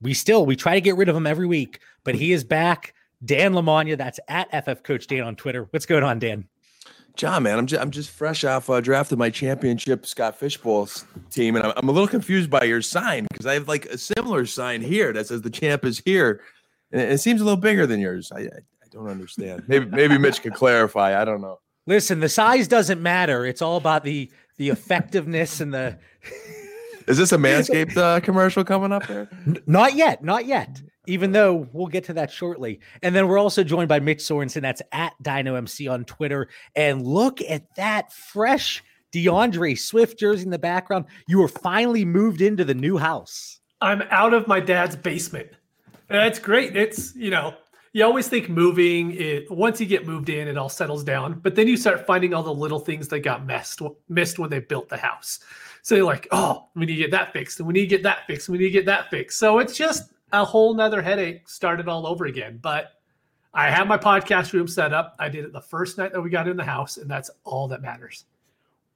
we still we try to get rid of him every week, but he is back. Dan Lamagna, that's at FF Coach Dan on Twitter. What's going on, Dan? John, man, I'm just, I'm just fresh off uh, drafting my championship Scott Fishbowl team, and I'm, I'm a little confused by your sign because I have like a similar sign here that says the champ is here, and it, it seems a little bigger than yours. I, I, I don't understand. Maybe maybe Mitch could clarify. I don't know. Listen, the size doesn't matter. It's all about the the effectiveness and the Is this a Manscaped uh, commercial coming up there? Not yet, not yet. Even though we'll get to that shortly. And then we're also joined by Mitch Sorensen. That's at DynoMC on Twitter. And look at that fresh DeAndre Swift jersey in the background. You were finally moved into the new house. I'm out of my dad's basement. That's great. It's, you know, you always think moving it once you get moved in, it all settles down. But then you start finding all the little things that got messed missed when they built the house. So you're like, oh, we need to get that fixed, and we need to get that fixed, and we need to get that fixed. So it's just a whole nother headache started all over again. But I have my podcast room set up. I did it the first night that we got in the house, and that's all that matters.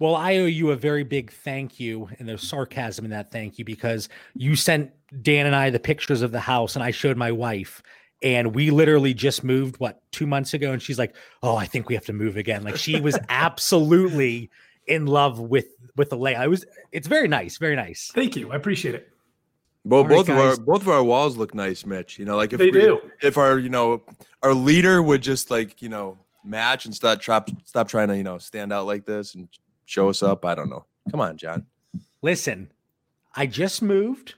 Well, I owe you a very big thank you, and there's sarcasm in that thank you because you sent Dan and I the pictures of the house, and I showed my wife, and we literally just moved what two months ago, and she's like, "Oh, I think we have to move again." Like she was absolutely in love with with the layout. It was, it's very nice, very nice. Thank you. I appreciate it. Both, All right, both of our both of our walls look nice, Mitch. You know, like if They we- do. if our you know our leader would just like you know match and stop stop stop trying to you know stand out like this and show us up. I don't know. Come on, John. Listen, I just moved.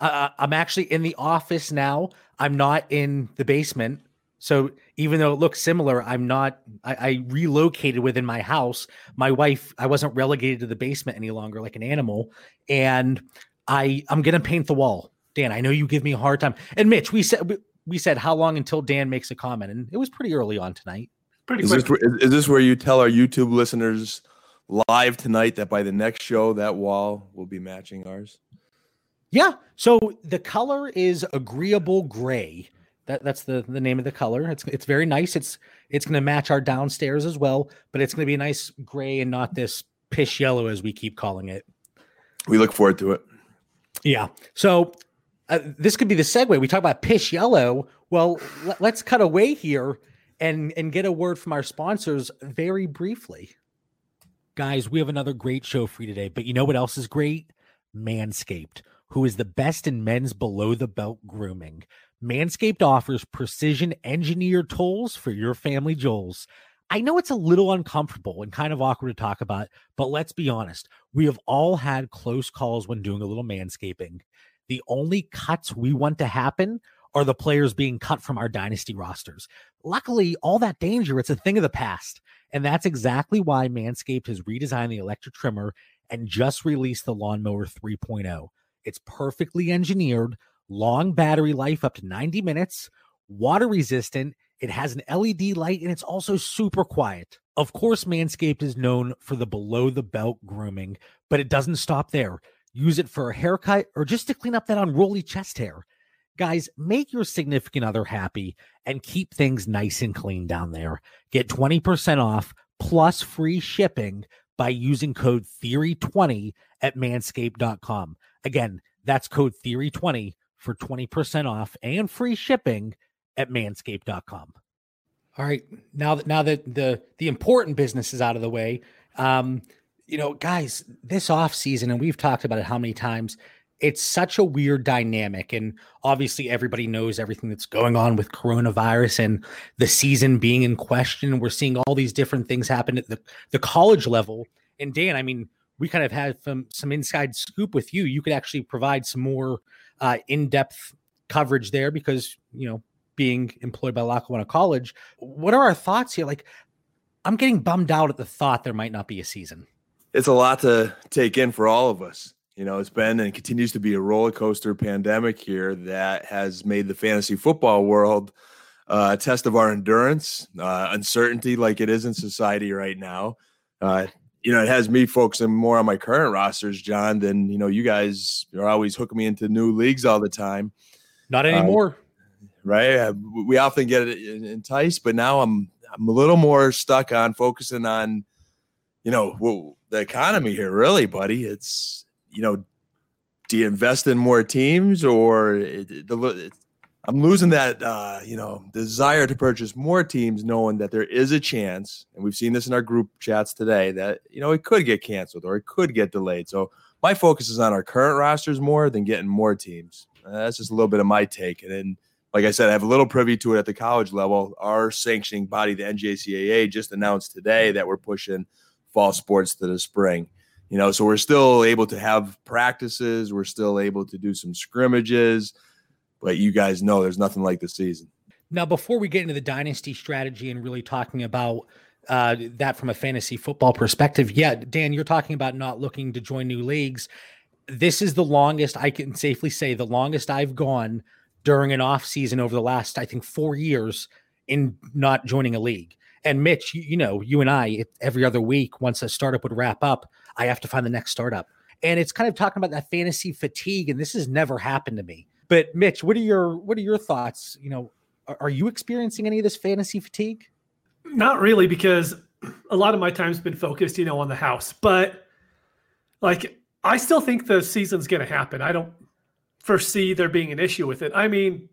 Uh, I'm actually in the office now. I'm not in the basement. So even though it looks similar, I'm not. I, I relocated within my house. My wife, I wasn't relegated to the basement any longer like an animal, and I I'm gonna paint the wall. Dan, I know you give me a hard time. And Mitch, we said we, we said how long until Dan makes a comment, and it was pretty early on tonight. Pretty Is quick. this where- is, is this where you tell our YouTube listeners live tonight that by the next show that wall will be matching ours? Yeah. So the color is agreeable gray. That that's the the name of the color. It's it's very nice. It's it's going to match our downstairs as well, but it's going to be a nice gray and not this pish yellow as we keep calling it. We look forward to it. Yeah. So uh, this could be the segue. We talk about pish yellow. Well, let, let's cut away here and and get a word from our sponsors very briefly. Guys, we have another great show for you today, but you know what else is great? Manscaped, who is the best in men's below the belt grooming. Manscaped offers precision engineered tools for your family jewels. I know it's a little uncomfortable and kind of awkward to talk about, but let's be honest. We have all had close calls when doing a little manscaping. The only cuts we want to happen are the players being cut from our dynasty rosters. Luckily, all that danger, it's a thing of the past. And that's exactly why Manscaped has redesigned the electric trimmer and just released the Lawnmower 3.0. It's perfectly engineered, long battery life up to 90 minutes, water resistant. It has an LED light and it's also super quiet. Of course, Manscaped is known for the below the belt grooming, but it doesn't stop there. Use it for a haircut or just to clean up that unruly chest hair. Guys, make your significant other happy and keep things nice and clean down there. Get 20% off plus free shipping by using code Theory20 at manscaped.com. Again, that's code Theory20 for 20% off and free shipping at manscaped.com. All right, now that now that the the important business is out of the way, um, you know, guys, this off season, and we've talked about it how many times. It's such a weird dynamic, and obviously everybody knows everything that's going on with coronavirus and the season being in question. We're seeing all these different things happen at the the college level. And Dan, I mean, we kind of had some some inside scoop with you. You could actually provide some more uh, in depth coverage there because you know being employed by Lackawanna College. What are our thoughts here? Like, I'm getting bummed out at the thought there might not be a season. It's a lot to take in for all of us. You know, it's been and continues to be a roller coaster pandemic here that has made the fantasy football world uh, a test of our endurance, uh, uncertainty, like it is in society right now. Uh, you know, it has me focusing more on my current rosters, John, than you know, you guys are always hooking me into new leagues all the time. Not uh, anymore. right? Uh, we often get enticed, but now I'm I'm a little more stuck on focusing on, you know, well, the economy here, really, buddy. It's you know, do you invest in more teams or the I'm losing that uh, you know desire to purchase more teams, knowing that there is a chance, and we've seen this in our group chats today that you know it could get canceled or it could get delayed. So my focus is on our current rosters more than getting more teams. Uh, that's just a little bit of my take, and then like I said, I have a little privy to it at the college level. Our sanctioning body, the NJCAA, just announced today that we're pushing fall sports to the spring. You know, so we're still able to have practices. We're still able to do some scrimmages, but you guys know there's nothing like the season. Now, before we get into the dynasty strategy and really talking about uh, that from a fantasy football perspective, yeah, Dan, you're talking about not looking to join new leagues. This is the longest I can safely say the longest I've gone during an off season over the last, I think, four years in not joining a league. And Mitch, you, you know, you and I, every other week, once a startup would wrap up, I have to find the next startup. And it's kind of talking about that fantasy fatigue, and this has never happened to me. But Mitch, what are your what are your thoughts? You know, are, are you experiencing any of this fantasy fatigue? Not really, because a lot of my time's been focused, you know, on the house. But like, I still think the season's going to happen. I don't foresee there being an issue with it. I mean,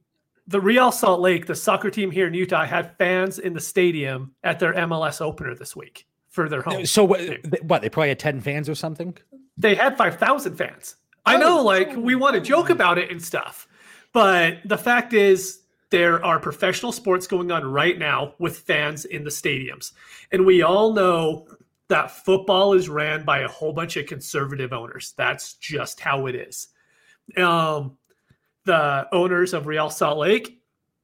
the Real Salt Lake, the soccer team here in Utah, had fans in the stadium at their MLS opener this week for their uh, home. So what? What they probably had ten fans or something. They had five thousand fans. I know, like we want to joke about it and stuff, but the fact is, there are professional sports going on right now with fans in the stadiums, and we all know that football is ran by a whole bunch of conservative owners. That's just how it is. Um, the owners of Real Salt Lake,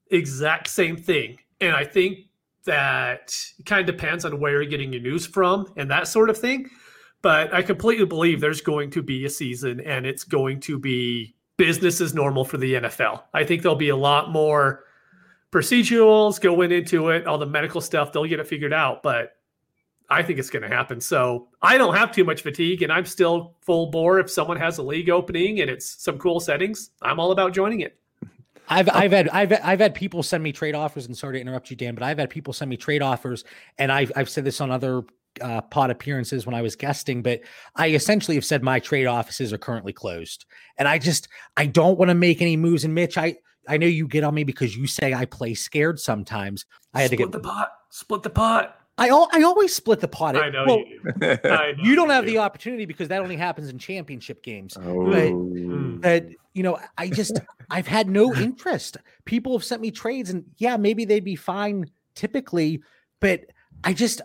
exact same thing. And I think that it kind of depends on where you're getting your news from and that sort of thing. But I completely believe there's going to be a season and it's going to be business as normal for the NFL. I think there'll be a lot more procedurals going into it, all the medical stuff, they'll get it figured out. But I think it's going to happen. So I don't have too much fatigue, and I'm still full bore. If someone has a league opening and it's some cool settings, I'm all about joining it. I've I've had I've I've had people send me trade offers, and sorry to interrupt you, Dan, but I've had people send me trade offers, and I've I've said this on other uh, pod appearances when I was guesting, but I essentially have said my trade offices are currently closed, and I just I don't want to make any moves. And Mitch, I I know you get on me because you say I play scared sometimes. I had Split to get the pot. Split the pot. I I always split the pot. I know well, you do. I know you don't have do. the opportunity because that only happens in championship games. Oh. Mm. But you know, I just I've had no interest. People have sent me trades, and yeah, maybe they'd be fine typically, but I just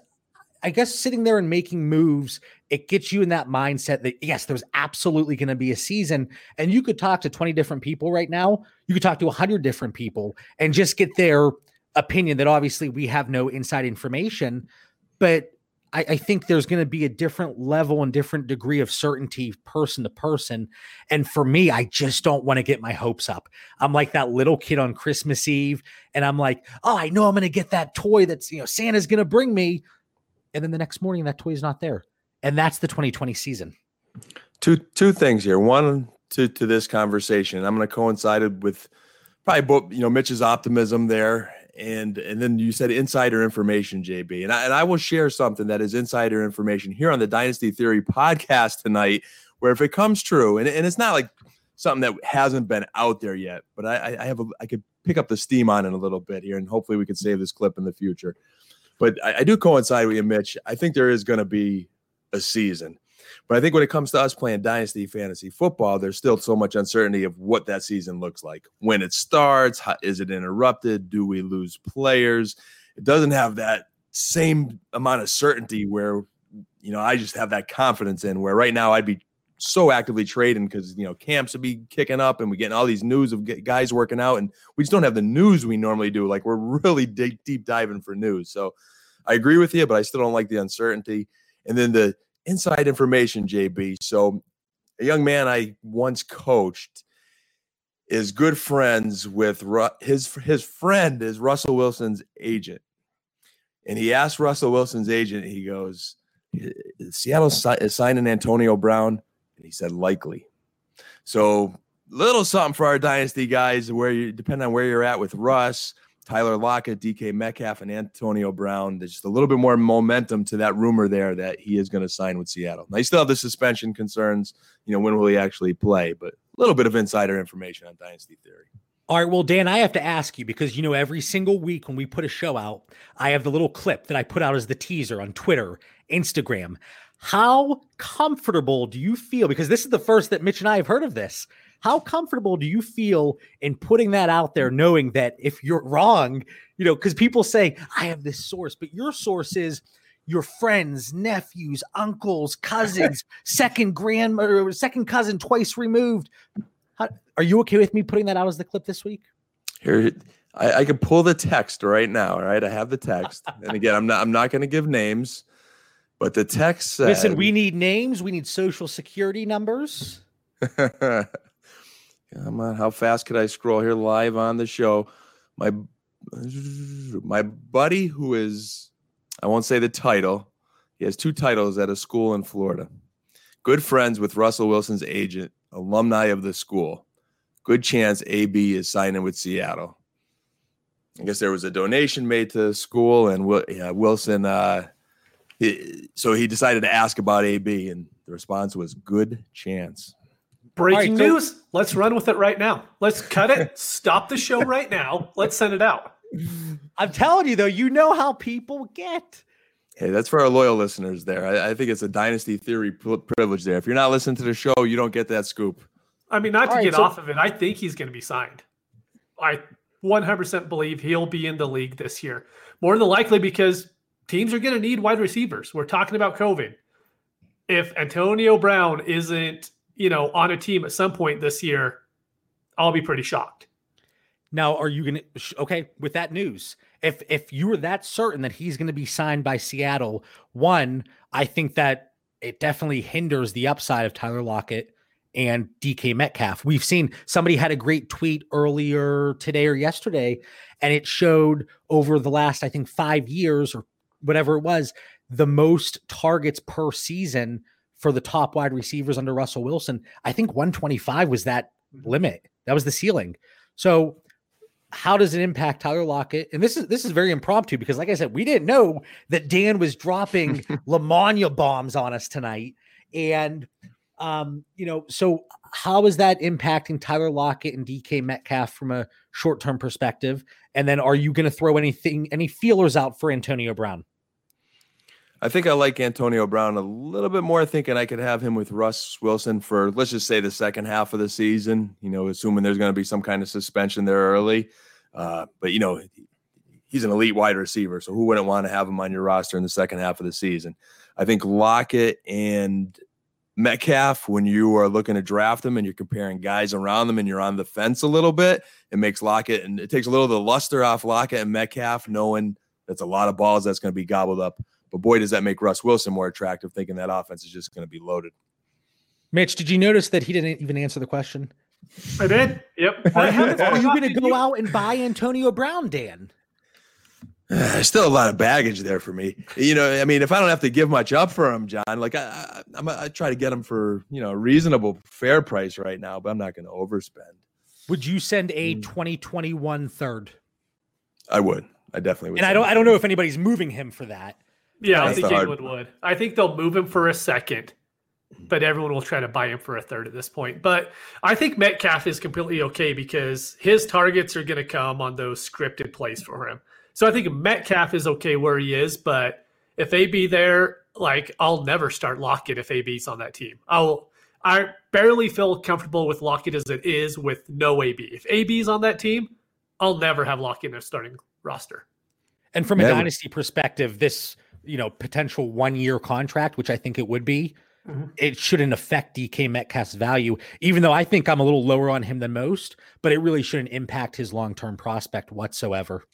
I guess sitting there and making moves, it gets you in that mindset that yes, there's absolutely going to be a season, and you could talk to 20 different people right now. You could talk to 100 different people and just get their opinion that obviously we have no inside information, but I, I think there's going to be a different level and different degree of certainty person to person. And for me, I just don't want to get my hopes up. I'm like that little kid on Christmas Eve, and I'm like, oh, I know I'm going to get that toy that's, you know, Santa's going to bring me. And then the next morning, that toy is not there. And that's the 2020 season. two two things here. One to to this conversation. I'm going to coincide it with probably both. You know, Mitch's optimism there, and and then you said insider information, JB, and I, and I will share something that is insider information here on the Dynasty Theory podcast tonight. Where if it comes true, and, and it's not like something that hasn't been out there yet, but I I- have a I could pick up the steam on it a little bit here, and hopefully we could save this clip in the future. But I, I do coincide with you, Mitch. I think there is going to be a season. But I think when it comes to us playing dynasty fantasy football, there's still so much uncertainty of what that season looks like. When it starts, how, is it interrupted? Do we lose players? It doesn't have that same amount of certainty where you know I just have that confidence in where right now I'd be so actively trading because you know camps would be kicking up and we're getting all these news of guys working out and we just don't have the news we normally do. Like we're really deep, deep diving for news. So I agree with you, but I still don't like the uncertainty. And then the inside information, JB. So a young man I once coached is good friends with Ru- his his friend is Russell Wilson's agent, and he asked Russell Wilson's agent. He goes, eh, eh, "Seattle si- is signing Antonio Brown," and he said, "Likely." So little something for our dynasty guys. Where you depend on where you're at with Russ. Tyler Lockett, DK Metcalf, and Antonio Brown. There's just a little bit more momentum to that rumor there that he is going to sign with Seattle. Now, you still have the suspension concerns. You know, when will he actually play? But a little bit of insider information on Dynasty Theory. All right, well, Dan, I have to ask you because you know every single week when we put a show out, I have the little clip that I put out as the teaser on Twitter, Instagram. How comfortable do you feel? Because this is the first that Mitch and I have heard of this. How comfortable do you feel in putting that out there, knowing that if you're wrong, you know, because people say, I have this source, but your source is your friends, nephews, uncles, cousins, second grandmother, second cousin twice removed. How, are you okay with me putting that out as the clip this week? Here, I, I can pull the text right now. All right, I have the text, and again, I'm not I'm not going to give names, but the text said, Listen, we need names. We need social security numbers. Come on, how fast could I scroll here live on the show? My my buddy who is I won't say the title. He has two titles at a school in Florida. Good friends with Russell Wilson's agent, alumni of the school. Good chance AB is signing with Seattle. I guess there was a donation made to the school, and Wilson. Uh, he, so he decided to ask about AB, and the response was good chance. Breaking right, so- news. Let's run with it right now. Let's cut it. stop the show right now. Let's send it out. I'm telling you, though, you know how people get. Hey, that's for our loyal listeners there. I, I think it's a dynasty theory privilege there. If you're not listening to the show, you don't get that scoop. I mean, not to get so- off of it, I think he's going to be signed. I 100% believe he'll be in the league this year. More than likely because teams are going to need wide receivers. We're talking about COVID. If Antonio Brown isn't you know, on a team at some point this year, I'll be pretty shocked. Now, are you going to okay with that news? If if you were that certain that he's going to be signed by Seattle, one, I think that it definitely hinders the upside of Tyler Lockett and DK Metcalf. We've seen somebody had a great tweet earlier today or yesterday, and it showed over the last, I think, five years or whatever it was, the most targets per season for the top wide receivers under Russell Wilson. I think 125 was that limit. That was the ceiling. So how does it impact Tyler Lockett? And this is this is very impromptu because, like I said, we didn't know that Dan was dropping Lamagna bombs on us tonight. And um, you know, so how is that impacting Tyler Lockett and DK Metcalf from a short-term perspective? And then are you going to throw anything, any feelers out for Antonio Brown? I think I like Antonio Brown a little bit more, thinking I could have him with Russ Wilson for let's just say the second half of the season. You know, assuming there's going to be some kind of suspension there early. Uh, but you know, he's an elite wide receiver, so who wouldn't want to have him on your roster in the second half of the season? I think Lockett and Metcalf, when you are looking to draft them and you're comparing guys around them and you're on the fence a little bit, it makes Lockett and it takes a little of the luster off Lockett and Metcalf, knowing that's a lot of balls that's going to be gobbled up but boy, does that make Russ Wilson more attractive, thinking that offense is just going to be loaded. Mitch, did you notice that he didn't even answer the question? I did. Yep. Are you going to go out and buy Antonio Brown, Dan? There's still a lot of baggage there for me. You know, I mean, if I don't have to give much up for him, John, like I, I, I try to get him for you know a reasonable, fair price right now, but I'm not going to overspend. Would you send a hmm. 2021 third? I would. I definitely would. And I don't. I don't know if anybody's moving him for that. Yeah, I think England would. I think they'll move him for a second, but everyone will try to buy him for a third at this point. But I think Metcalf is completely okay because his targets are going to come on those scripted plays for him. So I think Metcalf is okay where he is, but if AB there, like I'll never start Lockett if AB's on that team. I'll I barely feel comfortable with Lockett as it is with no AB. If AB's on that team, I'll never have Lockett in a starting roster. And from a dynasty perspective, this you know, potential one year contract, which I think it would be, mm-hmm. it shouldn't affect DK Metcalf's value, even though I think I'm a little lower on him than most, but it really shouldn't impact his long term prospect whatsoever.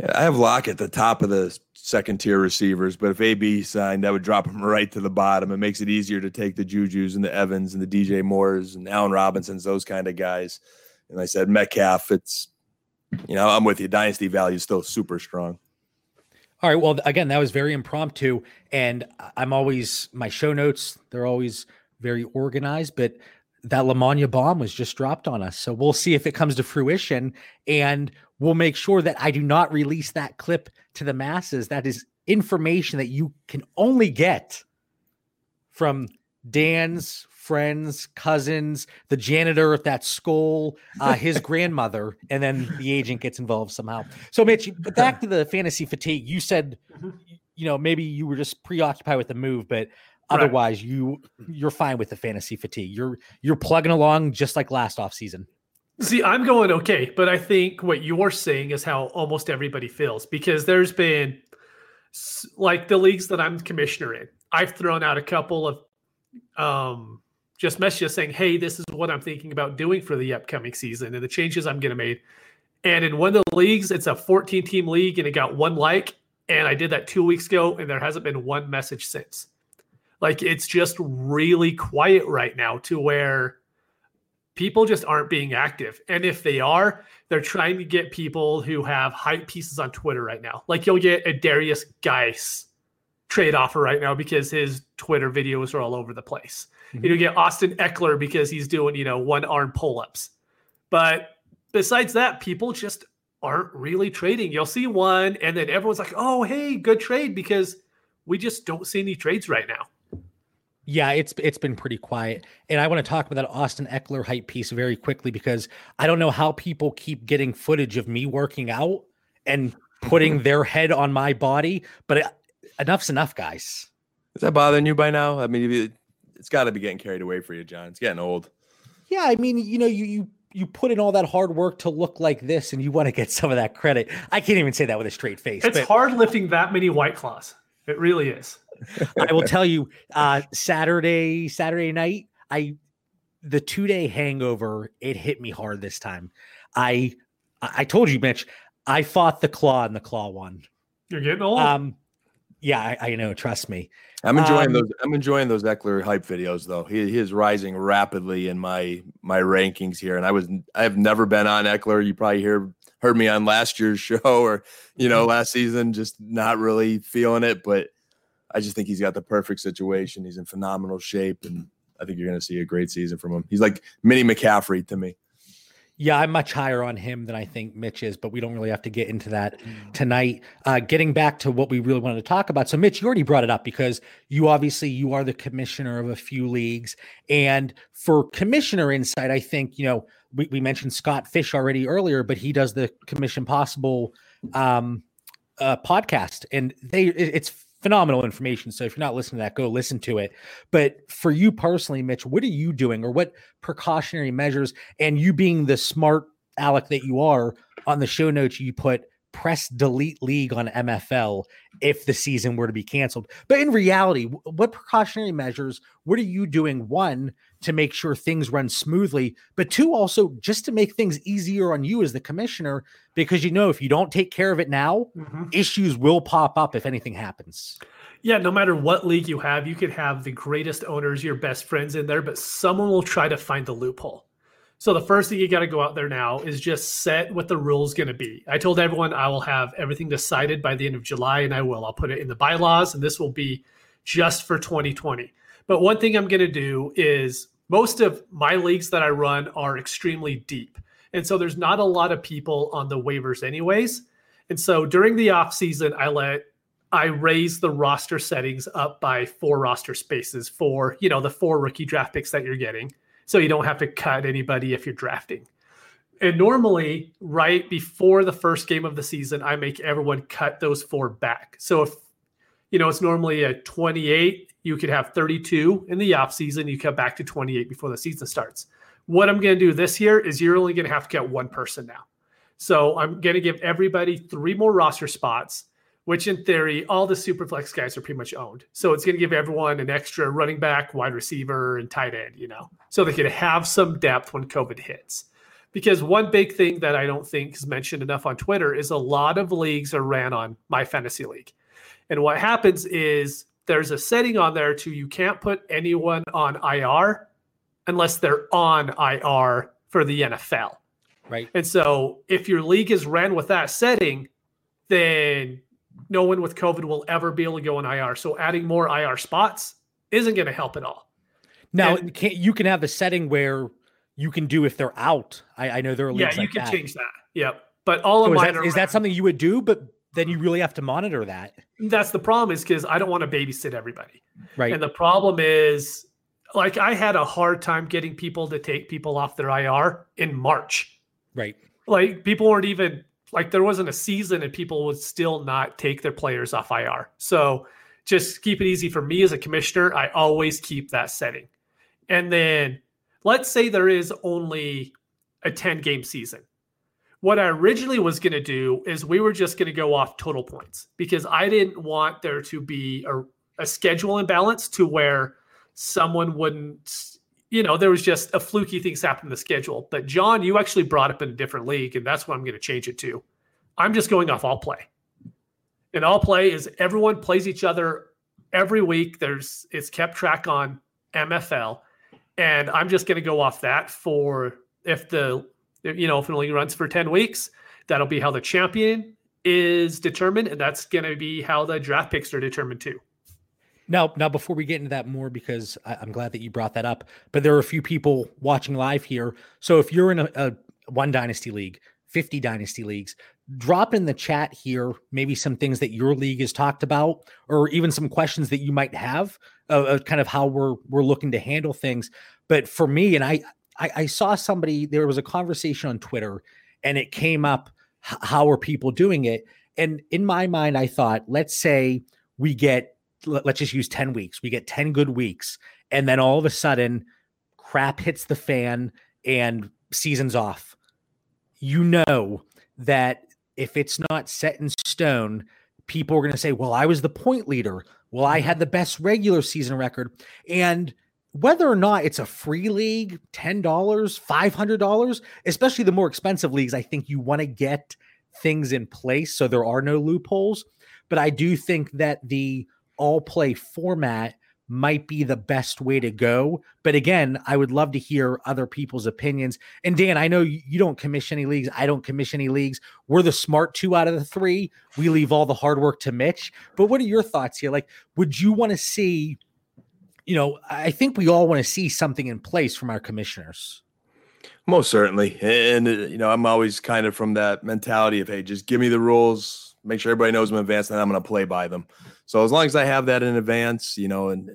Yeah, I have Lock at the top of the second tier receivers, but if AB signed, that would drop him right to the bottom. It makes it easier to take the Juju's and the Evans and the DJ Moores and Allen Robinsons, those kind of guys. And I said Metcalf, it's you know, I'm with you. Dynasty value is still super strong. All right. Well, again, that was very impromptu, and I'm always my show notes. They're always very organized, but that Lamagna bomb was just dropped on us. So we'll see if it comes to fruition, and we'll make sure that I do not release that clip to the masses. That is information that you can only get from Dan's friends, cousins, the janitor at that school, uh, his grandmother, and then the agent gets involved somehow. So, Mitch, back to the fantasy fatigue. You said, mm-hmm. you know, maybe you were just preoccupied with the move, but otherwise, right. you you're fine with the fantasy fatigue. You're you're plugging along just like last off season. See, I'm going okay, but I think what you're saying is how almost everybody feels because there's been like the leagues that I'm commissioner in. I've thrown out a couple of um just messaged us saying, "Hey, this is what I'm thinking about doing for the upcoming season and the changes I'm going to make." And in one of the leagues, it's a 14 team league, and it got one like. And I did that two weeks ago, and there hasn't been one message since. Like it's just really quiet right now, to where people just aren't being active. And if they are, they're trying to get people who have hype pieces on Twitter right now. Like you'll get a Derrius Guice trade offer right now because his Twitter videos are all over the place. Mm-hmm. You get Austin Ekeler because he's doing, you know, one arm pull ups. But besides that, people just aren't really trading. You'll see one, and then everyone's like, oh, hey, good trade because we just don't see any trades right now. Yeah, it's it's been pretty quiet. And I want to talk about that Austin Ekeler hype piece very quickly because I don't know how people keep getting footage of me working out and putting their head on my body, but enough's enough, guys. Is that bothering you by now? I mean, it's got to be getting carried away for you, John. It's getting old. Yeah, I mean, you know, you you you put in all that hard work to look like this, and you want to get some of that credit. I can't even say that with a straight face. It's but, hard lifting that many white claws. It really is. I will tell you, uh, Saturday Saturday night, I the two day hangover it hit me hard this time. I I told you, Mitch, I fought the claw and the claw won. You're getting old. Um, yeah, I, I know. Trust me. I'm enjoying um, those. I'm enjoying those Ekeler hype videos, though. He, he is rising rapidly in my my rankings here, and I was I have never been on Ekeler. You probably hear heard me on last year's show or you know mm-hmm. last season, just not really feeling it. But I just think he's got the perfect situation. He's in phenomenal shape, and I think you're going to see a great season from him. He's like mini McCaffrey to me. Yeah, I'm much higher on him than I think Mitch is, but we don't really have to get into that mm. tonight. Uh, getting back to what we really wanted to talk about. So, Mitch, you already brought it up because you obviously you are the commissioner of a few leagues, and for commissioner insight, I think you know we, we mentioned Scott Fish already earlier, but he does the Commission Possible um, uh, podcast, and they it's phenomenal information. So if you're not listening to that, go listen to it. But for you personally, Mitch, what are you doing or what precautionary measures and you being the smart Alec that you are on the show notes, you put press delete league on MFL if the season were to be canceled. But in reality, what precautionary measures, what are you doing? One, to make sure things run smoothly, but two, also just to make things easier on you as the commissioner, because you know if you don't take care of it now, mm-hmm. issues will pop up if anything happens. Yeah, no matter what league you have, you could have the greatest owners, your best friends in there, but someone will try to find the loophole. So the first thing you got to go out there now is just set what the rules going to be. I told everyone I will have everything decided by the end of July, and I will. I'll put it in the bylaws, and this will be just for 2020. But one thing I'm going to do is most of my leagues that I run are extremely deep. And so there's not a lot of people on the waivers anyways. And so during the off season, I let I raise the roster settings up by four roster spaces for, you know, the four rookie draft picks that you're getting so you don't have to cut anybody if you're drafting. And normally, right before the first game of the season, I make everyone cut those four back. So if you know it's normally a 28, you could have 32 in the off season. You cut back to 28 before the season starts. What I'm going to do this year is you're only going to have to get one person now. So I'm going to give everybody three more roster spots which in theory, all the super flex guys are pretty much owned. So it's going to give everyone an extra running back, wide receiver, and tight end, you know, so they can have some depth when COVID hits. Because one big thing that I don't think is mentioned enough on Twitter is a lot of leagues are ran on my fantasy league. And what happens is there's a setting on there too. you can't put anyone on IR unless they're on IR for the NFL. Right. And so if your league is ran with that setting, then no one with COVID will ever be able to go on IR. So adding more IR spots isn't going to help at all. Now, and, can, you can have a setting where you can do if they're out. I, I know there are leagues yeah, you like can that. change that. Yep. But all so of is mine that, is that something you would do? But then you really have to monitor that. That's the problem is because I don't want to babysit everybody. Right. And the problem is like I had a hard time getting people to take people off their IR in March. Right. Like people weren't even like there wasn't a season and people would still not take their players off IR. So just keep it easy for me as a commissioner. I always keep that setting. And then let's say there is only a 10 game season. What I originally was going to do is we were just going to go off total points because I didn't want there to be a, a schedule imbalance to where someone wouldn't, you know, there was just a fluky things happen in the schedule. But John, you actually brought up in a different league, and that's what I'm going to change it to. I'm just going off all play. And all play is everyone plays each other every week. There's it's kept track on MFL. And I'm just going to go off that for if the you know, if it only runs for 10 weeks, that'll be how the champion is determined. And that's going to be how the draft picks are determined too. Now, now, before we get into that more, because I, am glad that you brought that up, but there are a few people watching live here. So if you're in a, a one dynasty league, 50 dynasty leagues, drop in the chat here maybe some things that your league has talked about, or even some questions that you might have, of, of kind of how we're we're looking to handle things. But for me, and I, I, I saw somebody, there was a conversation on Twitter and it came up, how are people doing it? And in my mind, I thought, let's say we get, let's just use 10 weeks, we get 10 good weeks. And then all of a sudden, crap hits the fan and season's off. You know that if it's not set in stone, people are going to say, well, I was the point leader. Well, I mm-hmm. had the best regular season record. And whether or not it's a free league, $10, $500, especially the more expensive leagues, I think you want to get things in place so there are no loopholes. But I do think that the all play format might be the best way to go. But again, I would love to hear other people's opinions. And Dan, I know you don't commission any leagues. I don't commission any leagues. We're the smart two out of the three. We leave all the hard work to Mitch. But what are your thoughts here? Like, would you want to see you know, I think we all want to see something in place from our commissioners. Most certainly. And, uh, you know, I'm always kind of from that mentality of, hey, just give me the rules, make sure everybody knows them in advance, and I'm going to play by them. So as long as I have that in advance, you know, and uh,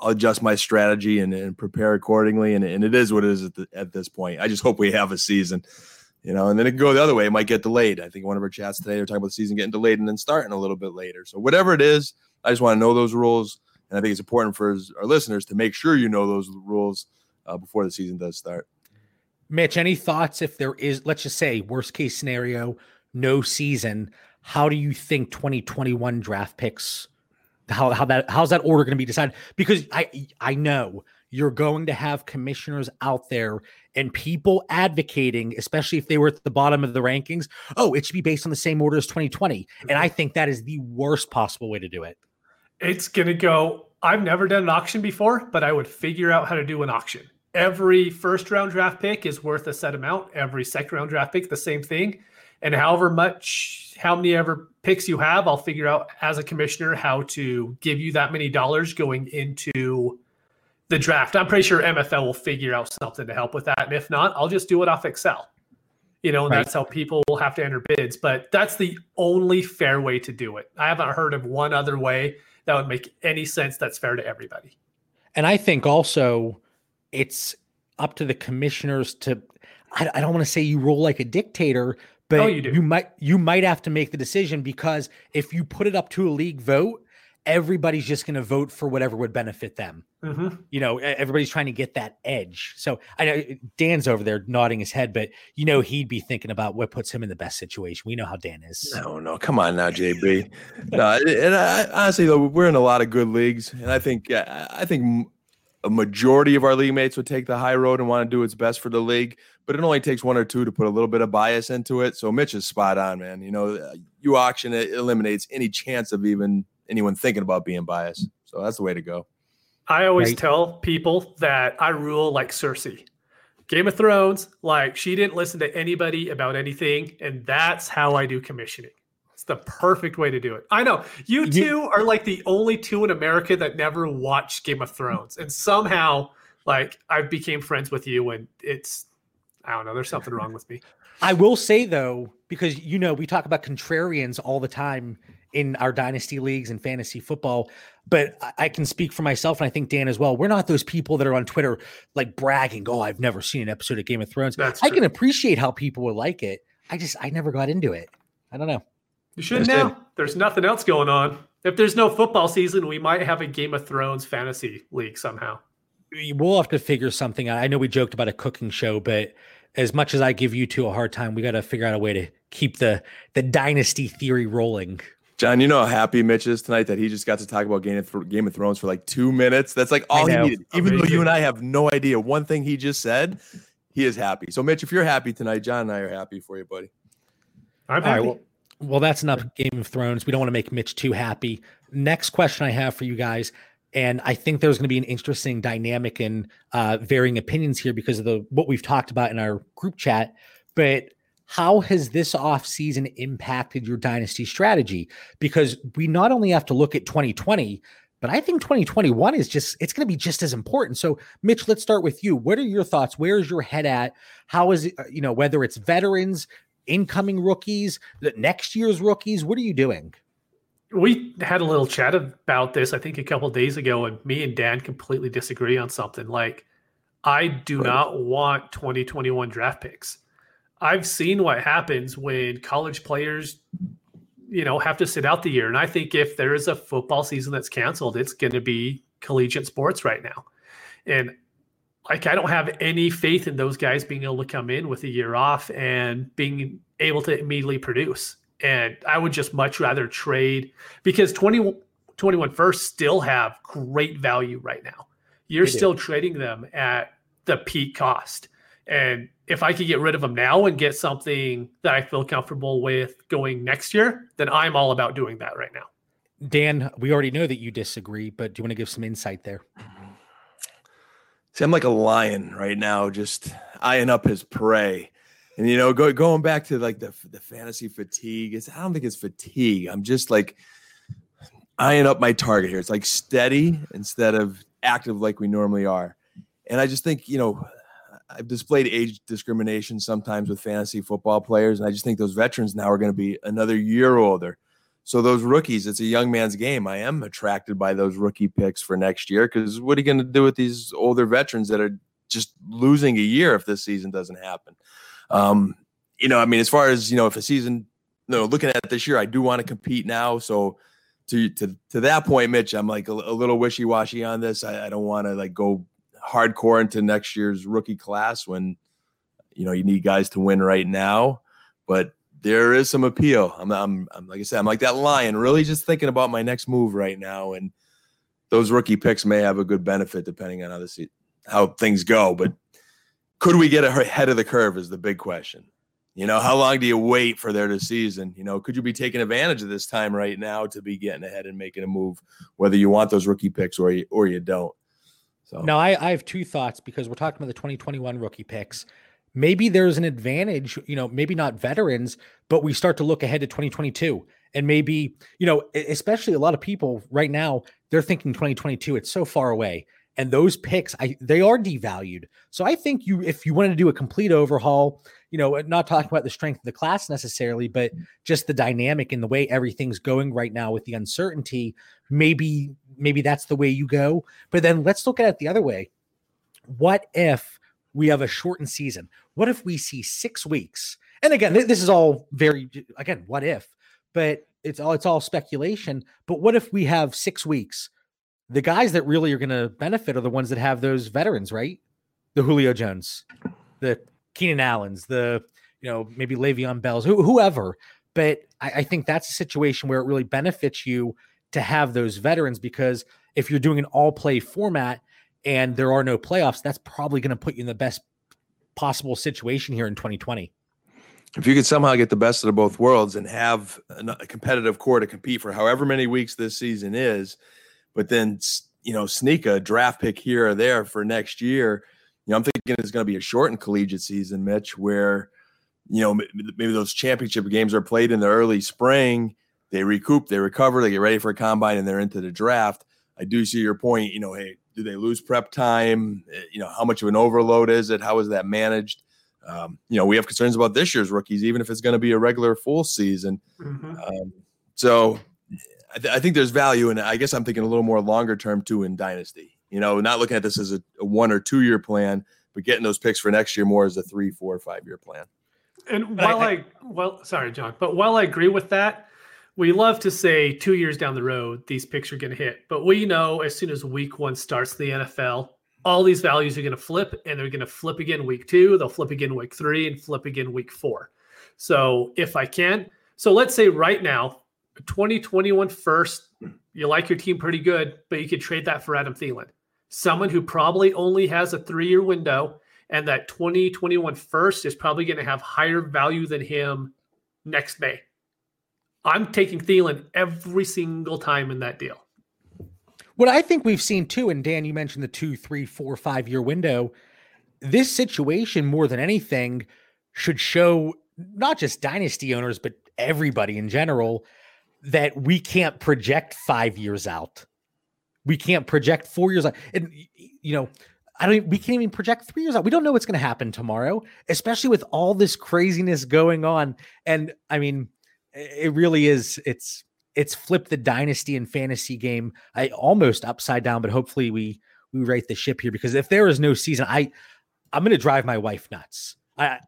I'll adjust my strategy and, and prepare accordingly. And, and it is what it is at, the, at this point. I just hope we have a season, you know, and then it can go the other way. It might get delayed. I think one of our chats today, they're talking about the season getting delayed and then starting a little bit later. So whatever it is, I just want to know those rules and I think it's important for our listeners to make sure you know those rules uh, before the season does start. Mitch, any thoughts if there is, let's just say, worst case scenario, no season? How do you think 2021 draft picks? How how that how's that order going to be decided? Because I I know you're going to have commissioners out there and people advocating, especially if they were at the bottom of the rankings. Oh, it should be based on the same order as 2020, and I think that is the worst possible way to do it. It's going to go. I've never done an auction before, but I would figure out how to do an auction. Every first round draft pick is worth a set amount. Every second round draft pick, the same thing. And however much, how many ever picks you have, I'll figure out as a commissioner how to give you that many dollars going into the draft. I'm pretty sure MFL will figure out something to help with that. And if not, I'll just do it off Excel. You know, and right. that's how people will have to enter bids. But that's the only fair way to do it. I haven't heard of one other way that would make any sense that's fair to everybody. And I think also it's up to the commissioners to I, I don't want to say you roll like a dictator, but oh, you, you might you might have to make the decision because if you put it up to a league vote, everybody's just going to vote for whatever would benefit them. Mm-hmm. You know, everybody's trying to get that edge. So I know Dan's over there nodding his head, but you know he'd be thinking about what puts him in the best situation. We know how Dan is. No, no, come on now, JB. no, and I, honestly though, we're in a lot of good leagues, and I think I think a majority of our league mates would take the high road and want to do what's best for the league, but it only takes one or two to put a little bit of bias into it. So Mitch is spot on, man. You know, uh, you auction it eliminates any chance of even anyone thinking about being biased. So that's the way to go. I always right. tell people that I rule like Cersei. Game of Thrones, like she didn't listen to anybody about anything, and that's how I do commissioning. It's the perfect way to do it. I know you two are like the only two in America that never watched Game of Thrones, and somehow, like I became friends with you, and it's I don't know. There's something wrong with me. I will say though, because you know we talk about contrarians all the time in our dynasty leagues and fantasy football. But I can speak for myself, and I think Dan as well. We're not those people that are on Twitter like bragging, "Oh, I've never seen an episode of Game of Thrones." That's I true. can appreciate how people would like it. I just I never got into it. I don't know. You should now. There's nothing else going on. If there's no football season, we might have a Game of Thrones fantasy league somehow. We'll have to figure something out. I know we joked about a cooking show, but as much as I give you two a hard time, we got to figure out a way to keep the the dynasty theory rolling. John, you know how happy Mitch is tonight that he just got to talk about Game of, Game of Thrones for like two minutes. That's like all he needed. Even though you and I have no idea one thing he just said, he is happy. So, Mitch, if you're happy tonight, John and I are happy for you, buddy. I'm happy. well, well, that's enough Game of Thrones. We don't want to make Mitch too happy. Next question I have for you guys, and I think there's going to be an interesting dynamic and uh, varying opinions here because of the what we've talked about in our group chat. But how has this offseason impacted your dynasty strategy? Because we not only have to look at 2020, but I think 2021 is just it's going to be just as important. So, Mitch, let's start with you. What are your thoughts? Where is your head at? How is it, uh, you know, whether it's veterans, incoming rookies, the next year's rookies, what are you doing? We had a little chat about this, I think, a couple days ago, and me and Dan completely disagree on something. Like, I do right. not want 2021 draft picks. I've seen what happens when college players, you know, have to sit out the year. And I think if there is a football season that's canceled, it's going to be collegiate sports right now. And like, I don't have any faith in those guys being able to come in with a year off and being able to immediately produce. And I would just much rather trade because 20, 21 first still have great value right now. You're still trading them at the peak cost. And if I could get rid of them now and get something that I feel comfortable with going next year, then I'm all about doing that right now. Dan, we already know that you disagree, but do you want to give some insight there? See, I'm like a lion right now, just eyeing up his prey. And you know, go, going back to like the the fantasy fatigue, it's I don't think it's fatigue. I'm just like eyeing up my target here. It's like steady instead of active like we normally are. And I just think, you know, I've displayed age discrimination sometimes with fantasy football players, and I just think those veterans now are going to be another year older. So those rookies, it's a young man's game. I am attracted by those rookie picks for next year because what are you going to do with these older veterans that are just losing a year if this season doesn't happen? Um, you know, I mean, as far as you know, if a season, you know, looking at this year, I do want to compete now. So to to to that point, Mitch, I'm like a, a little wishy washy on this. I, I don't want to like go hardcore into next year's rookie class when you know you need guys to win right now. But there is some appeal. I'm, I'm, I'm like I said, I'm like that lion, really just thinking about my next move right now. And those rookie picks may have a good benefit depending on how this how things go. But could we get ahead of the curve is the big question. You know, how long do you wait for their season? You know, could you be taking advantage of this time right now to be getting ahead and making a move, whether you want those rookie picks or you or you don't? So now I, I have two thoughts because we're talking about the 2021 rookie picks. Maybe there's an advantage, you know, maybe not veterans, but we start to look ahead to 2022. And maybe, you know, especially a lot of people right now, they're thinking 2022, it's so far away. And those picks, I they are devalued. So I think you, if you wanted to do a complete overhaul, you know, not talking about the strength of the class necessarily, but just the dynamic and the way everything's going right now with the uncertainty, maybe maybe that's the way you go. But then let's look at it the other way. What if we have a shortened season? What if we see six weeks? And again, this is all very again, what if? But it's all it's all speculation. But what if we have six weeks? The guys that really are going to benefit are the ones that have those veterans, right? The Julio Jones, the Keenan Allen's, the you know maybe Le'Veon Bell's, who, whoever. But I, I think that's a situation where it really benefits you to have those veterans because if you're doing an all play format, and there are no playoffs, that's probably going to put you in the best possible situation here in 2020. If you could somehow get the best of both worlds and have a competitive core to compete for however many weeks this season is, but then you know sneak a draft pick here or there for next year, you know I'm thinking it's going to be a shortened collegiate season, Mitch, where you know maybe those championship games are played in the early spring, they recoup, they recover, they get ready for a combine, and they're into the draft. I do see your point. You know, hey, do they lose prep time? Eh, you know, how much of an overload is it? How is that managed? Um, you know, we have concerns about this year's rookies, even if it's going to be a regular full season. Mm-hmm. Um, so I, th- I, think there's value, and I guess I'm thinking a little more longer term too in dynasty. You know, not looking at this as a, a one or two year plan, but getting those picks for next year more as a three, four, five year plan. And while I, I well, sorry, John, but while I agree with that, we love to say two years down the road these picks are going to hit, but we know as soon as week one starts the NFL, all these values are going to flip and they're going to flip again week two, they'll flip again week three, and flip again week four. So if I can, so let's say right now, 2021 first, you like your team pretty good, but you could trade that for Adam Thielen, someone who probably only has a three year window, and that 2021 first is probably going to have higher value than him next May. I'm taking Thielen every single time in that deal. What I think we've seen too, and Dan, you mentioned the two, three, four, five year window. This situation, more than anything, should show not just dynasty owners, but everybody in general that we can't project five years out. We can't project four years out. And, you know, I don't, we can't even project three years out. We don't know what's going to happen tomorrow, especially with all this craziness going on. And I mean, it really is, it's, it's flipped the dynasty and fantasy game I almost upside down, but hopefully we we right the ship here because if there is no season, I I'm gonna drive my wife nuts. I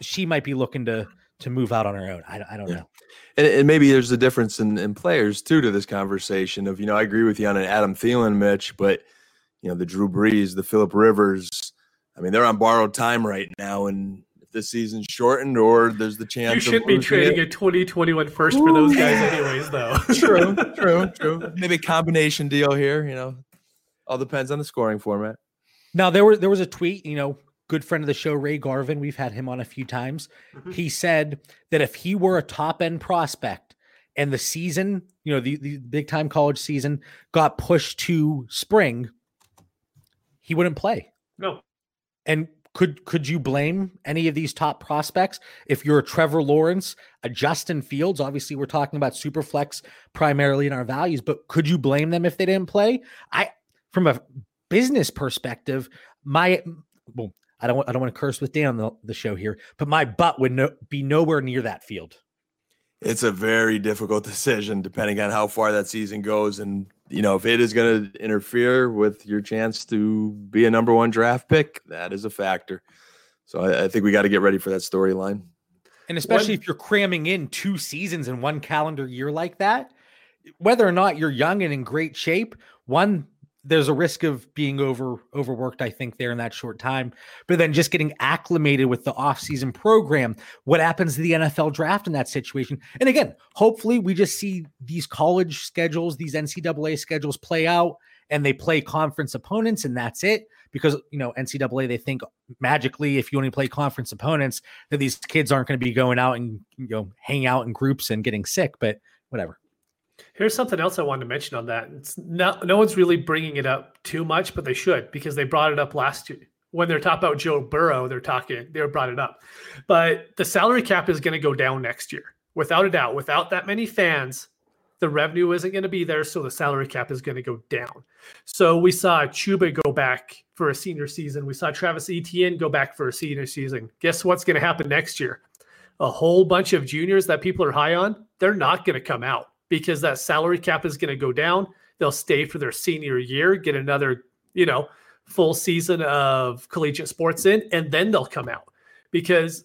she might be looking to to move out on her own. I, I don't yeah. know. And, and, maybe there's a difference in, in players too to this conversation of, you know, I agree with you on an Adam Thielen, Mitch, but you know, the Drew Brees, the Philip Rivers, I mean, they're on borrowed time right now. And if this season's shortened or there's the chance you should be trading it. a 2021 first Ooh, for those guys anyways though true true true maybe a combination deal here you know all depends on the scoring format now there was there was a tweet you know good friend of the show ray garvin we've had him on a few times mm-hmm. he said that if he were a top end prospect and the season you know the, the big time college season got pushed to spring he wouldn't play no and could could you blame any of these top prospects if you're a Trevor Lawrence, a Justin Fields? Obviously, we're talking about super flex primarily in our values, but could you blame them if they didn't play? I, from a business perspective, my well, I don't I don't want to curse with Dan on the, the show here, but my butt would no, be nowhere near that field. It's a very difficult decision depending on how far that season goes and you know, if it is going to interfere with your chance to be a number one draft pick, that is a factor. So I, I think we got to get ready for that storyline. And especially if you're cramming in two seasons in one calendar year like that, whether or not you're young and in great shape, one there's a risk of being over overworked i think there in that short time. But then just getting acclimated with the offseason program what happens to the nfl draft in that situation? And again hopefully we just see these college schedules these ncaa schedules play out and they play conference opponents and that's it. Because you know ncaa they think magically if you only play conference opponents that these kids aren't going to be going out and you know hanging out in groups and getting sick but whatever Here's something else I wanted to mention on that. It's no, no one's really bringing it up too much, but they should because they brought it up last year. When they're talking about Joe Burrow, they're talking, they brought it up. But the salary cap is going to go down next year, without a doubt. Without that many fans, the revenue isn't going to be there, so the salary cap is going to go down. So we saw Chuba go back for a senior season. We saw Travis Etienne go back for a senior season. Guess what's going to happen next year? A whole bunch of juniors that people are high on, they're not going to come out because that salary cap is going to go down. They'll stay for their senior year, get another, you know, full season of collegiate sports in, and then they'll come out. Because,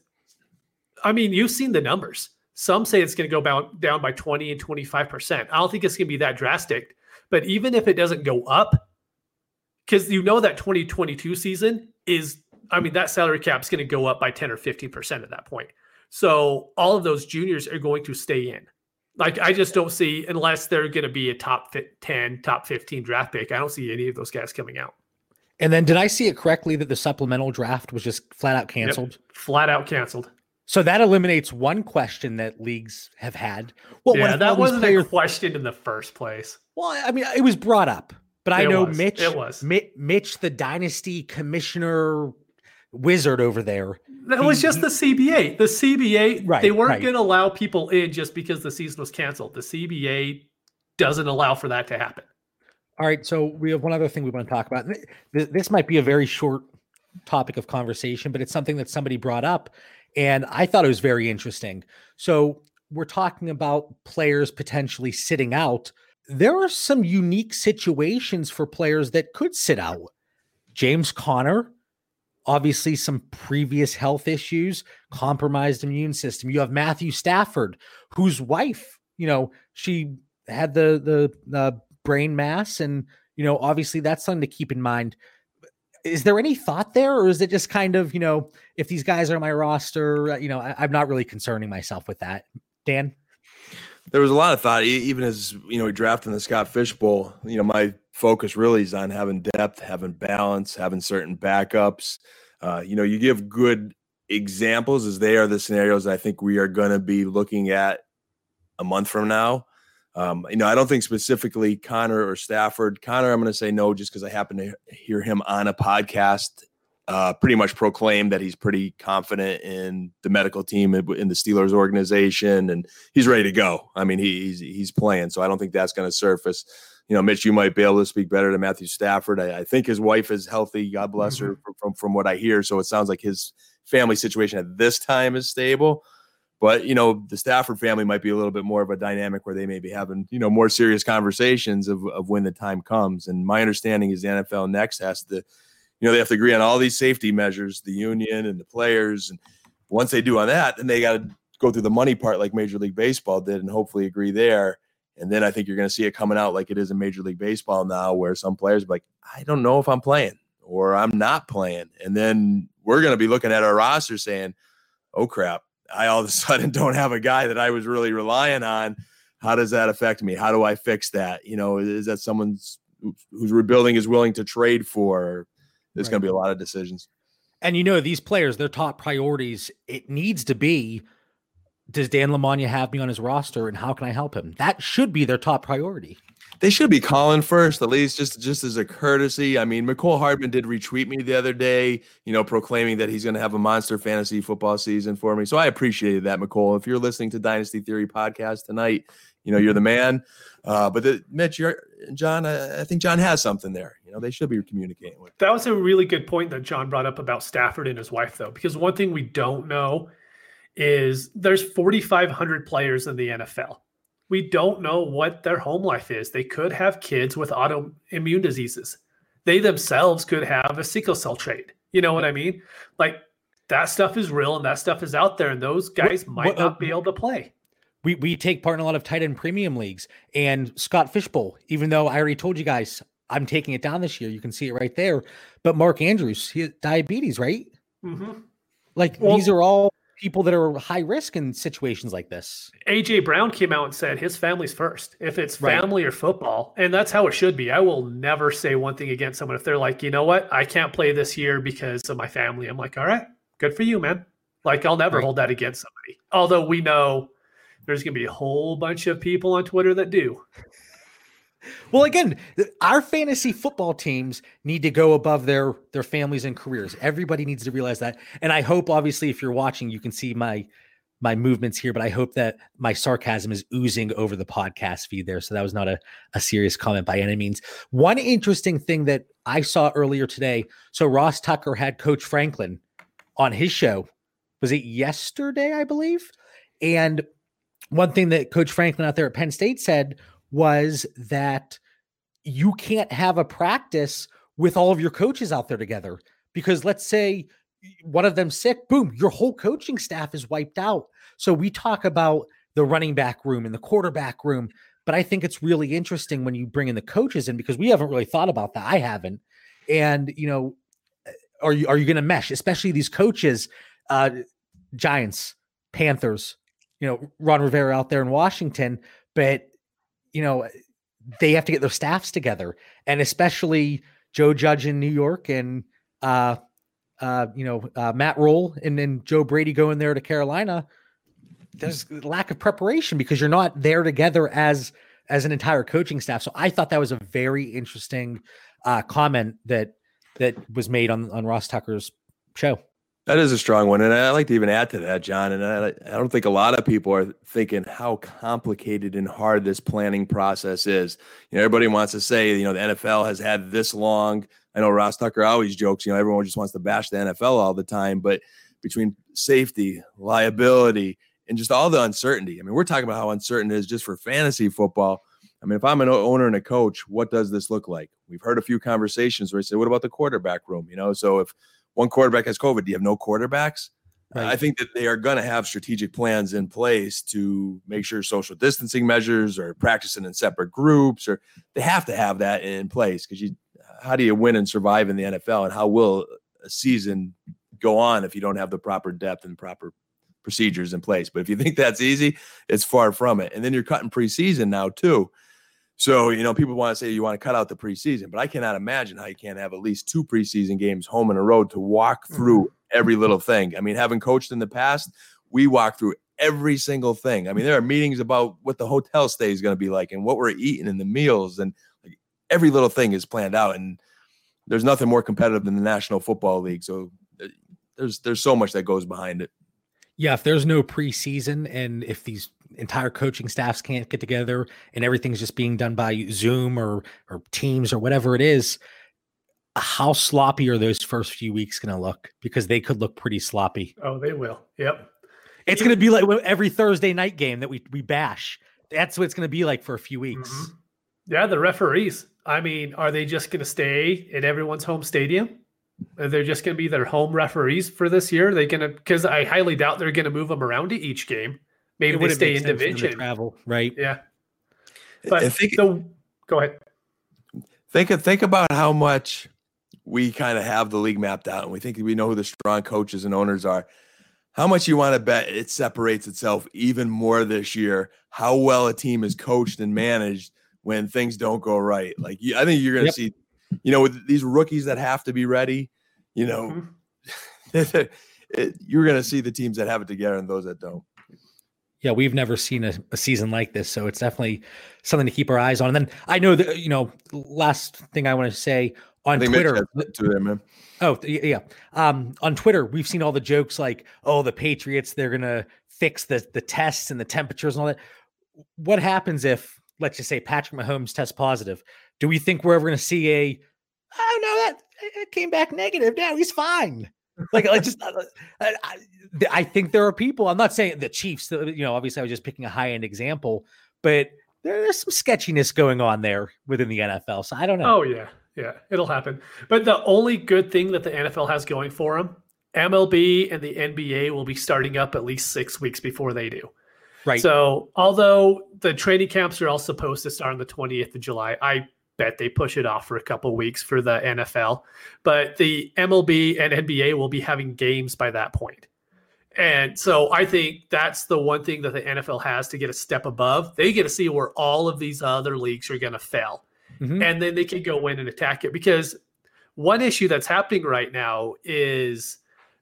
I mean, you've seen the numbers. Some say it's going to go down by 20 and 25%. I don't think it's going to be that drastic. But even if it doesn't go up, because you know that 2022 season is, I mean, that salary cap is going to go up by 10 or 15% at that point. So all of those juniors are going to stay in. Like I just don't see unless they're going to be a top 10, top 15 draft pick. I don't see any of those guys coming out. And then did I see it correctly that the supplemental draft was just flat out canceled? Yep. Flat out canceled. So that eliminates one question that leagues have had. Well, yeah, that wasn't players... a question in the first place. Well, I mean, it was brought up, but I it know was. Mitch. It was Mitch, the dynasty commissioner wizard over there. That he, was just he, the CBA. The CBA, right, they weren't right. going to allow people in just because the season was canceled. The CBA doesn't allow for that to happen. All right, so we have one other thing we want to talk about. This might be a very short topic of conversation, but it's something that somebody brought up, and I thought it was very interesting. So we're talking about players potentially sitting out. There are some unique situations for players that could sit out. James Conner, obviously some previous health issues, compromised immune system. You have Matthew Stafford, whose wife, you know, she had the the uh, brain mass and you know obviously that's something to keep in mind. Is there any thought there or is it just kind of you know if these guys are my roster uh, you know I, am not really concerning myself with that? Dan there was a lot of thought even as you know we drafted the scott fish bowl you know my focus really is on having depth having balance having certain backups uh, you know you give good examples as they are the scenarios i think we are going to be looking at a month from now um, you know, I don't think specifically Conner or Stafford. Conner, I'm going to say no, just because I happen to hear him on a podcast uh, pretty much proclaim that he's pretty confident in the medical team in the Steelers organization, and he's ready to go. I mean, he, he's he's playing, so I don't think that's going to surface. You know, Mitch, you might be able to speak better to Matthew Stafford. I, I think his wife is healthy. God bless mm-hmm. her from, from from what I hear. So it sounds like his family situation at this time is stable. But you know, the Stafford family might be a little bit more of a dynamic where they may be having you know more serious conversations of of when the time comes. And my understanding is the NFL next has to, you know, they have to agree on all these safety measures, the union and the players. And once they do on that, then they got to go through the money part like Major League Baseball did, and hopefully agree there. And then I think you're going to see it coming out like it is in Major League Baseball now, where some players like, I don't know if I'm playing or I'm not playing. And then we're going to be looking at our roster saying, oh crap, I all of a sudden don't have a guy that I was really relying on. How does that affect me? How do I fix that? You know, is that someone's who's rebuilding is willing to trade for? There's right. going to be a lot of decisions. And you know, these players, their top priorities, it needs to be does Dan Lamagna have me on his roster and how can I help him? That should be their top priority they should be calling first, at least just just as a courtesy. I mean, Mecole Hardman did retweet me the other day, you know, proclaiming that he's going to have a monster fantasy football season for me. So I appreciated that, Mecole. If you're listening to Dynasty Theory podcast tonight, you know you're the man. Uh, but the, Mitch, you're John. I, I think John has something there. You know, they should be communicating with. That was a really good point that John brought up about Stafford and his wife, though, because one thing we don't know is there's 4,500 players in the NFL we don't know what their home life is. They could have kids with autoimmune diseases. They themselves could have a sickle cell trait. You know what I mean? Like that stuff is real and that stuff is out there, and those guys what, might what, not be able to play. We we take part in a lot of tight end premium leagues, and Scott Fishbowl, Even though I already told you guys I'm taking it down this year, you can see it right there. But Mark Andrews, he diabetes, right? Mm-hmm. Like well, these are all people that are high risk in situations like this. AJ Brown came out and said his family's first. If it's family right. or football, and that's how it should be. I will never say one thing against someone if they're like, you know what, I can't play this year because of my family. I'm like, all right, good for you, man. Like I'll never right. hold that against somebody. Although we know there's going to be a whole bunch of people on Twitter that do. Well, again, our fantasy football teams need to go above their their families and careers. Everybody needs to realize that. And I hope, obviously, if you're watching, you can see my my movements here, but I hope that my sarcasm is oozing over the podcast feed there. So that was not a, a serious comment by any means. One interesting thing that I saw earlier today. So Ross Tucker had Coach Franklin on his show. Was it yesterday, I believe? And one thing that Coach Franklin out there at Penn State said was that you can't have a practice with all of your coaches out there together because let's say one of them sick, boom, your whole coaching staff is wiped out. So we talk about the running back room and the quarterback room, but I think it's really interesting when you bring in the coaches in because we haven't really thought about that. I haven't. And you know, are you are you going to mesh, especially these coaches, uh, Giants, Panthers, you know, Ron Rivera out there in Washington, but you know, they have to get their staffs together. And especially, Joe Judge in New York and uh, uh, you know uh, Matt Rhule and then Joe Brady going there to Carolina, there's lack of preparation because you're not there together as as an entire coaching staff. So I thought that was a very interesting uh, comment that that was made on on Ross Tucker's show. That is a strong one, and I like to even add to that, John. And I, I don't think a lot of people are thinking how complicated and hard this planning process is. You know, everybody wants to say, you know, the NFL has had this long. I know Ross Tucker always jokes, you know, everyone just wants to bash the NFL all the time, but between safety, liability, and just all the uncertainty. I mean, we're talking about how uncertain it is just for fantasy football. I mean, if I'm an owner and a coach, what does this look like? We've heard a few conversations where I say, what about the quarterback room? You know, so if one quarterback has COVID, do you have no quarterbacks? Right. I think that they are going to have strategic plans in place to make sure social distancing measures or practicing in separate groups, or they have to have that in place because you, how do you win and survive in the NFL, and how will a season go on if you don't have the proper depth and proper procedures in place? But if you think that's easy, it's far from it. And then you're cutting preseason now too. So, you know, people want to say you want to cut out the preseason, but I cannot imagine how you can't have at least two preseason games home and a road to walk through mm-hmm. every little thing. I mean, having coached in the past, we walk through every single thing. I mean, there are meetings about what the hotel stay is going to be like and what we're eating and the meals and like every little thing is planned out. And there's nothing more competitive than the National Football League. So uh, there's there's so much that goes behind it. Yeah, if there's no preseason and if these entire coaching staffs can't get together and everything's just being done by Zoom or or Teams or whatever it is, how sloppy are those first few weeks going to look? Because they could look pretty sloppy. Oh, they will. Yep. It's going to be like every Thursday night game that we we bash. That's what it's going to be like for a few weeks. Mm-hmm. Yeah, the referees. I mean, are they just going to stay in everyone's home stadium? Are They're just going to be their home referees for this year. They going to because I highly doubt they're going to move them around to each game. Maybe they stay in division. Travel, right? Yeah. But think, the, go ahead. Think think about how much we kind of have the league mapped out, and we think we know who the strong coaches and owners are. How much you want to bet it separates itself even more this year? How well a team is coached and managed when things don't go right? Like I think you're going to yep. see you know, with these rookies that have to be ready, you know, mm-hmm. it, you're going to see the teams that have it together and those that don't. Yeah, we've never seen a, a, season like this, so it's definitely something to keep our eyes on. And then I know that you know, last thing I want to say on Twitter. To them, man. Oh yeah, um, on Twitter we've seen all the jokes like, "Oh, the Patriots they're gonna fix the the tests and the temperatures and all that." What happens if, let's just say, Patrick Mahomes tests positive? Do we think we're ever going to see a, oh no, that it came back negative. Now he's fine. Like, I just, I, I, think there are people. I'm not saying the Chiefs. Uh, you know, obviously, I was just picking a high end example, but there's some sketchiness going on there within the NFL. So I don't know. Oh yeah, yeah, it'll happen. But the only good thing that the NFL has going for them, MLB and the NBA will be starting up at least six weeks before they do. Right. So although the training camps are all supposed to start on the 20th of July, I bet they push it off for a couple weeks for the NFL. But the MLB and NBA will be having games by that point. And so I think that's the one thing that the NFL has to get a step above. They get to see where all of these other leagues are going to fail. Mm-hmm. And then they can go in and attack it. Because one issue that's happening right now is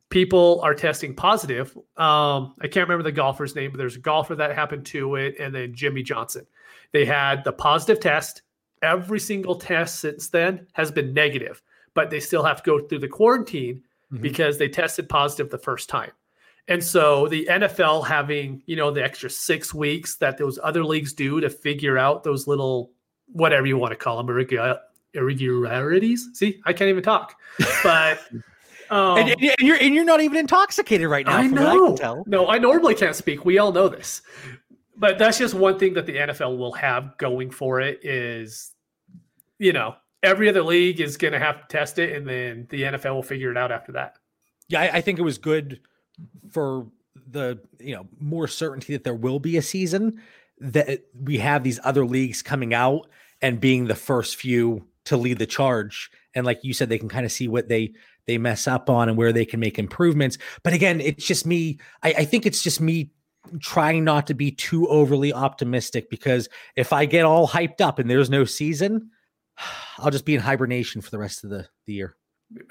people are testing positive. Um, I can't remember the golfer's name, but there's a golfer that happened to it, and then Jimmie Johnson. They had the positive test, every single test since then has been negative, but they still have to go through the quarantine mm-hmm. because they tested positive the first time. And so the NFL having, you know, the extra six weeks that those other leagues do to figure out those little, whatever you want to call them, irregularities. See, I can't even talk. But um, and, and, you're and you're not even intoxicated right now. I know. I no, I normally can't speak. We all know this but that's just one thing that the NFL will have going for it is, you know, every other league is going to have to test it, and then the NFL will figure it out after that. Yeah, I, I think it was good for the you know more certainty that there will be a season that we have these other leagues coming out and being the first few to lead the charge and like you said they can kind of see what they they mess up on and where they can make improvements but again it's just me I, I think it's just me trying not to be too overly optimistic because if I get all hyped up and there's no season, I'll just be in hibernation for the rest of the, the year.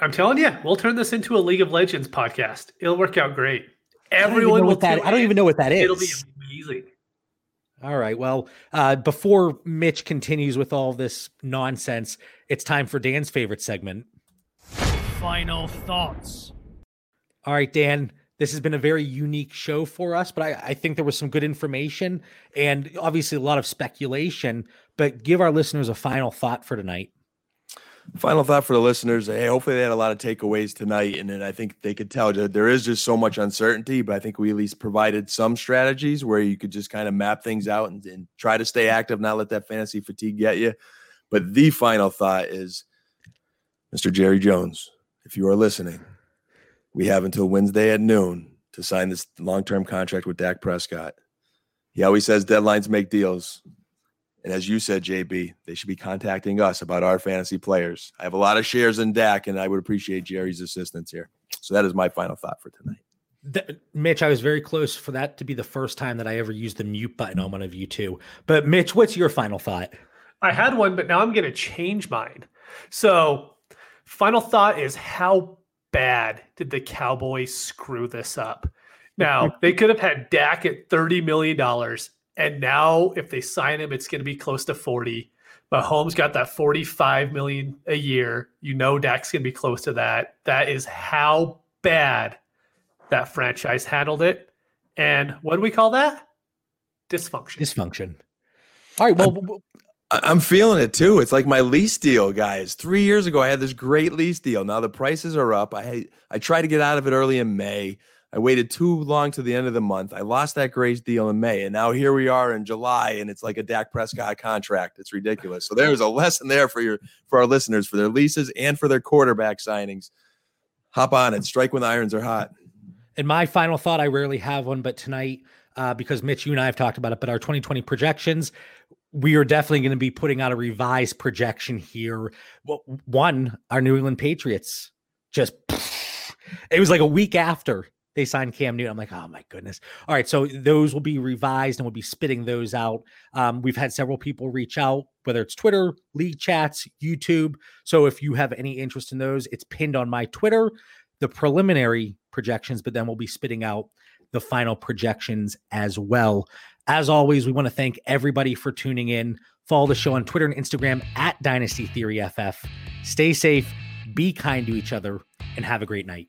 I'm telling you, we'll turn this into a League of Legends podcast. It'll work out great. I don't Everyone know will that. I don't even know what that is. It'll be amazing. All right. Well, uh, before Mitch continues with all this nonsense, it's time for Dan's favorite segment. Final thoughts. All right, Dan. This has been a very unique show for us, but I, I think there was some good information and obviously a lot of speculation. But give our listeners a final thought for tonight. Final thought for the listeners. Hey, hopefully they had a lot of takeaways tonight, and then I think they could tell that there is just so much uncertainty. But I think we at least provided some strategies where you could just kind of map things out and, and try to stay active, not let that fantasy fatigue get you. But the final thought is, Mr. Jerry Jones, if you are listening, we have until Wednesday at noon to sign this long-term contract with Dak Prescott. He always says deadlines make deals. And as you said, JB, they should be contacting us about our fantasy players. I have a lot of shares in Dak, and I would appreciate Jerry's assistance here. So that is my final thought for tonight. Th- Mitch, I was very close for that to be the first time that I ever used the mute button on one of you two. But Mitch, what's your final thought? I had one, but now I'm going to change mine. So, final thought is how bad did the Cowboys screw this up? Now, they could have had Dak at $30 million. And now, if they sign him, it's going to be close to 40. Mahomes got that 45 million a year. You know Dak's going to be close to that. That is how bad that franchise handled it. And what do we call that? Dysfunction. Dysfunction. All right. Well, w- I- I'm feeling it too. It's like my lease deal, guys. Three years ago, I had this great lease deal. Now the prices are up. I I tried to get out of it early in May. I waited too long to the end of the month. I lost that great deal in May, and now here we are in July, and it's like a Dak Prescott contract. It's ridiculous. So there's a lesson there for your for our listeners for their leases and for their quarterback signings. Hop on it. Strike when the irons are hot. And my final thought, I rarely have one, but tonight, uh, because Mitch, you and I have talked about it, but our 2020 projections, we are definitely going to be putting out a revised projection here. One, our New England Patriots just, it was like a week after they signed Cam Newton. I'm like, oh my goodness. All right. So those will be revised and we'll be spitting those out. Um, we've had several people reach out, whether it's Twitter, league chats, YouTube. So if you have any interest in those, it's pinned on my Twitter the preliminary projections, but then we'll be spitting out the final projections as well. As always, we want to thank everybody for tuning in. Follow the show on Twitter and Instagram at Dynasty Theory FF. Stay safe, be kind to each other, and have a great night.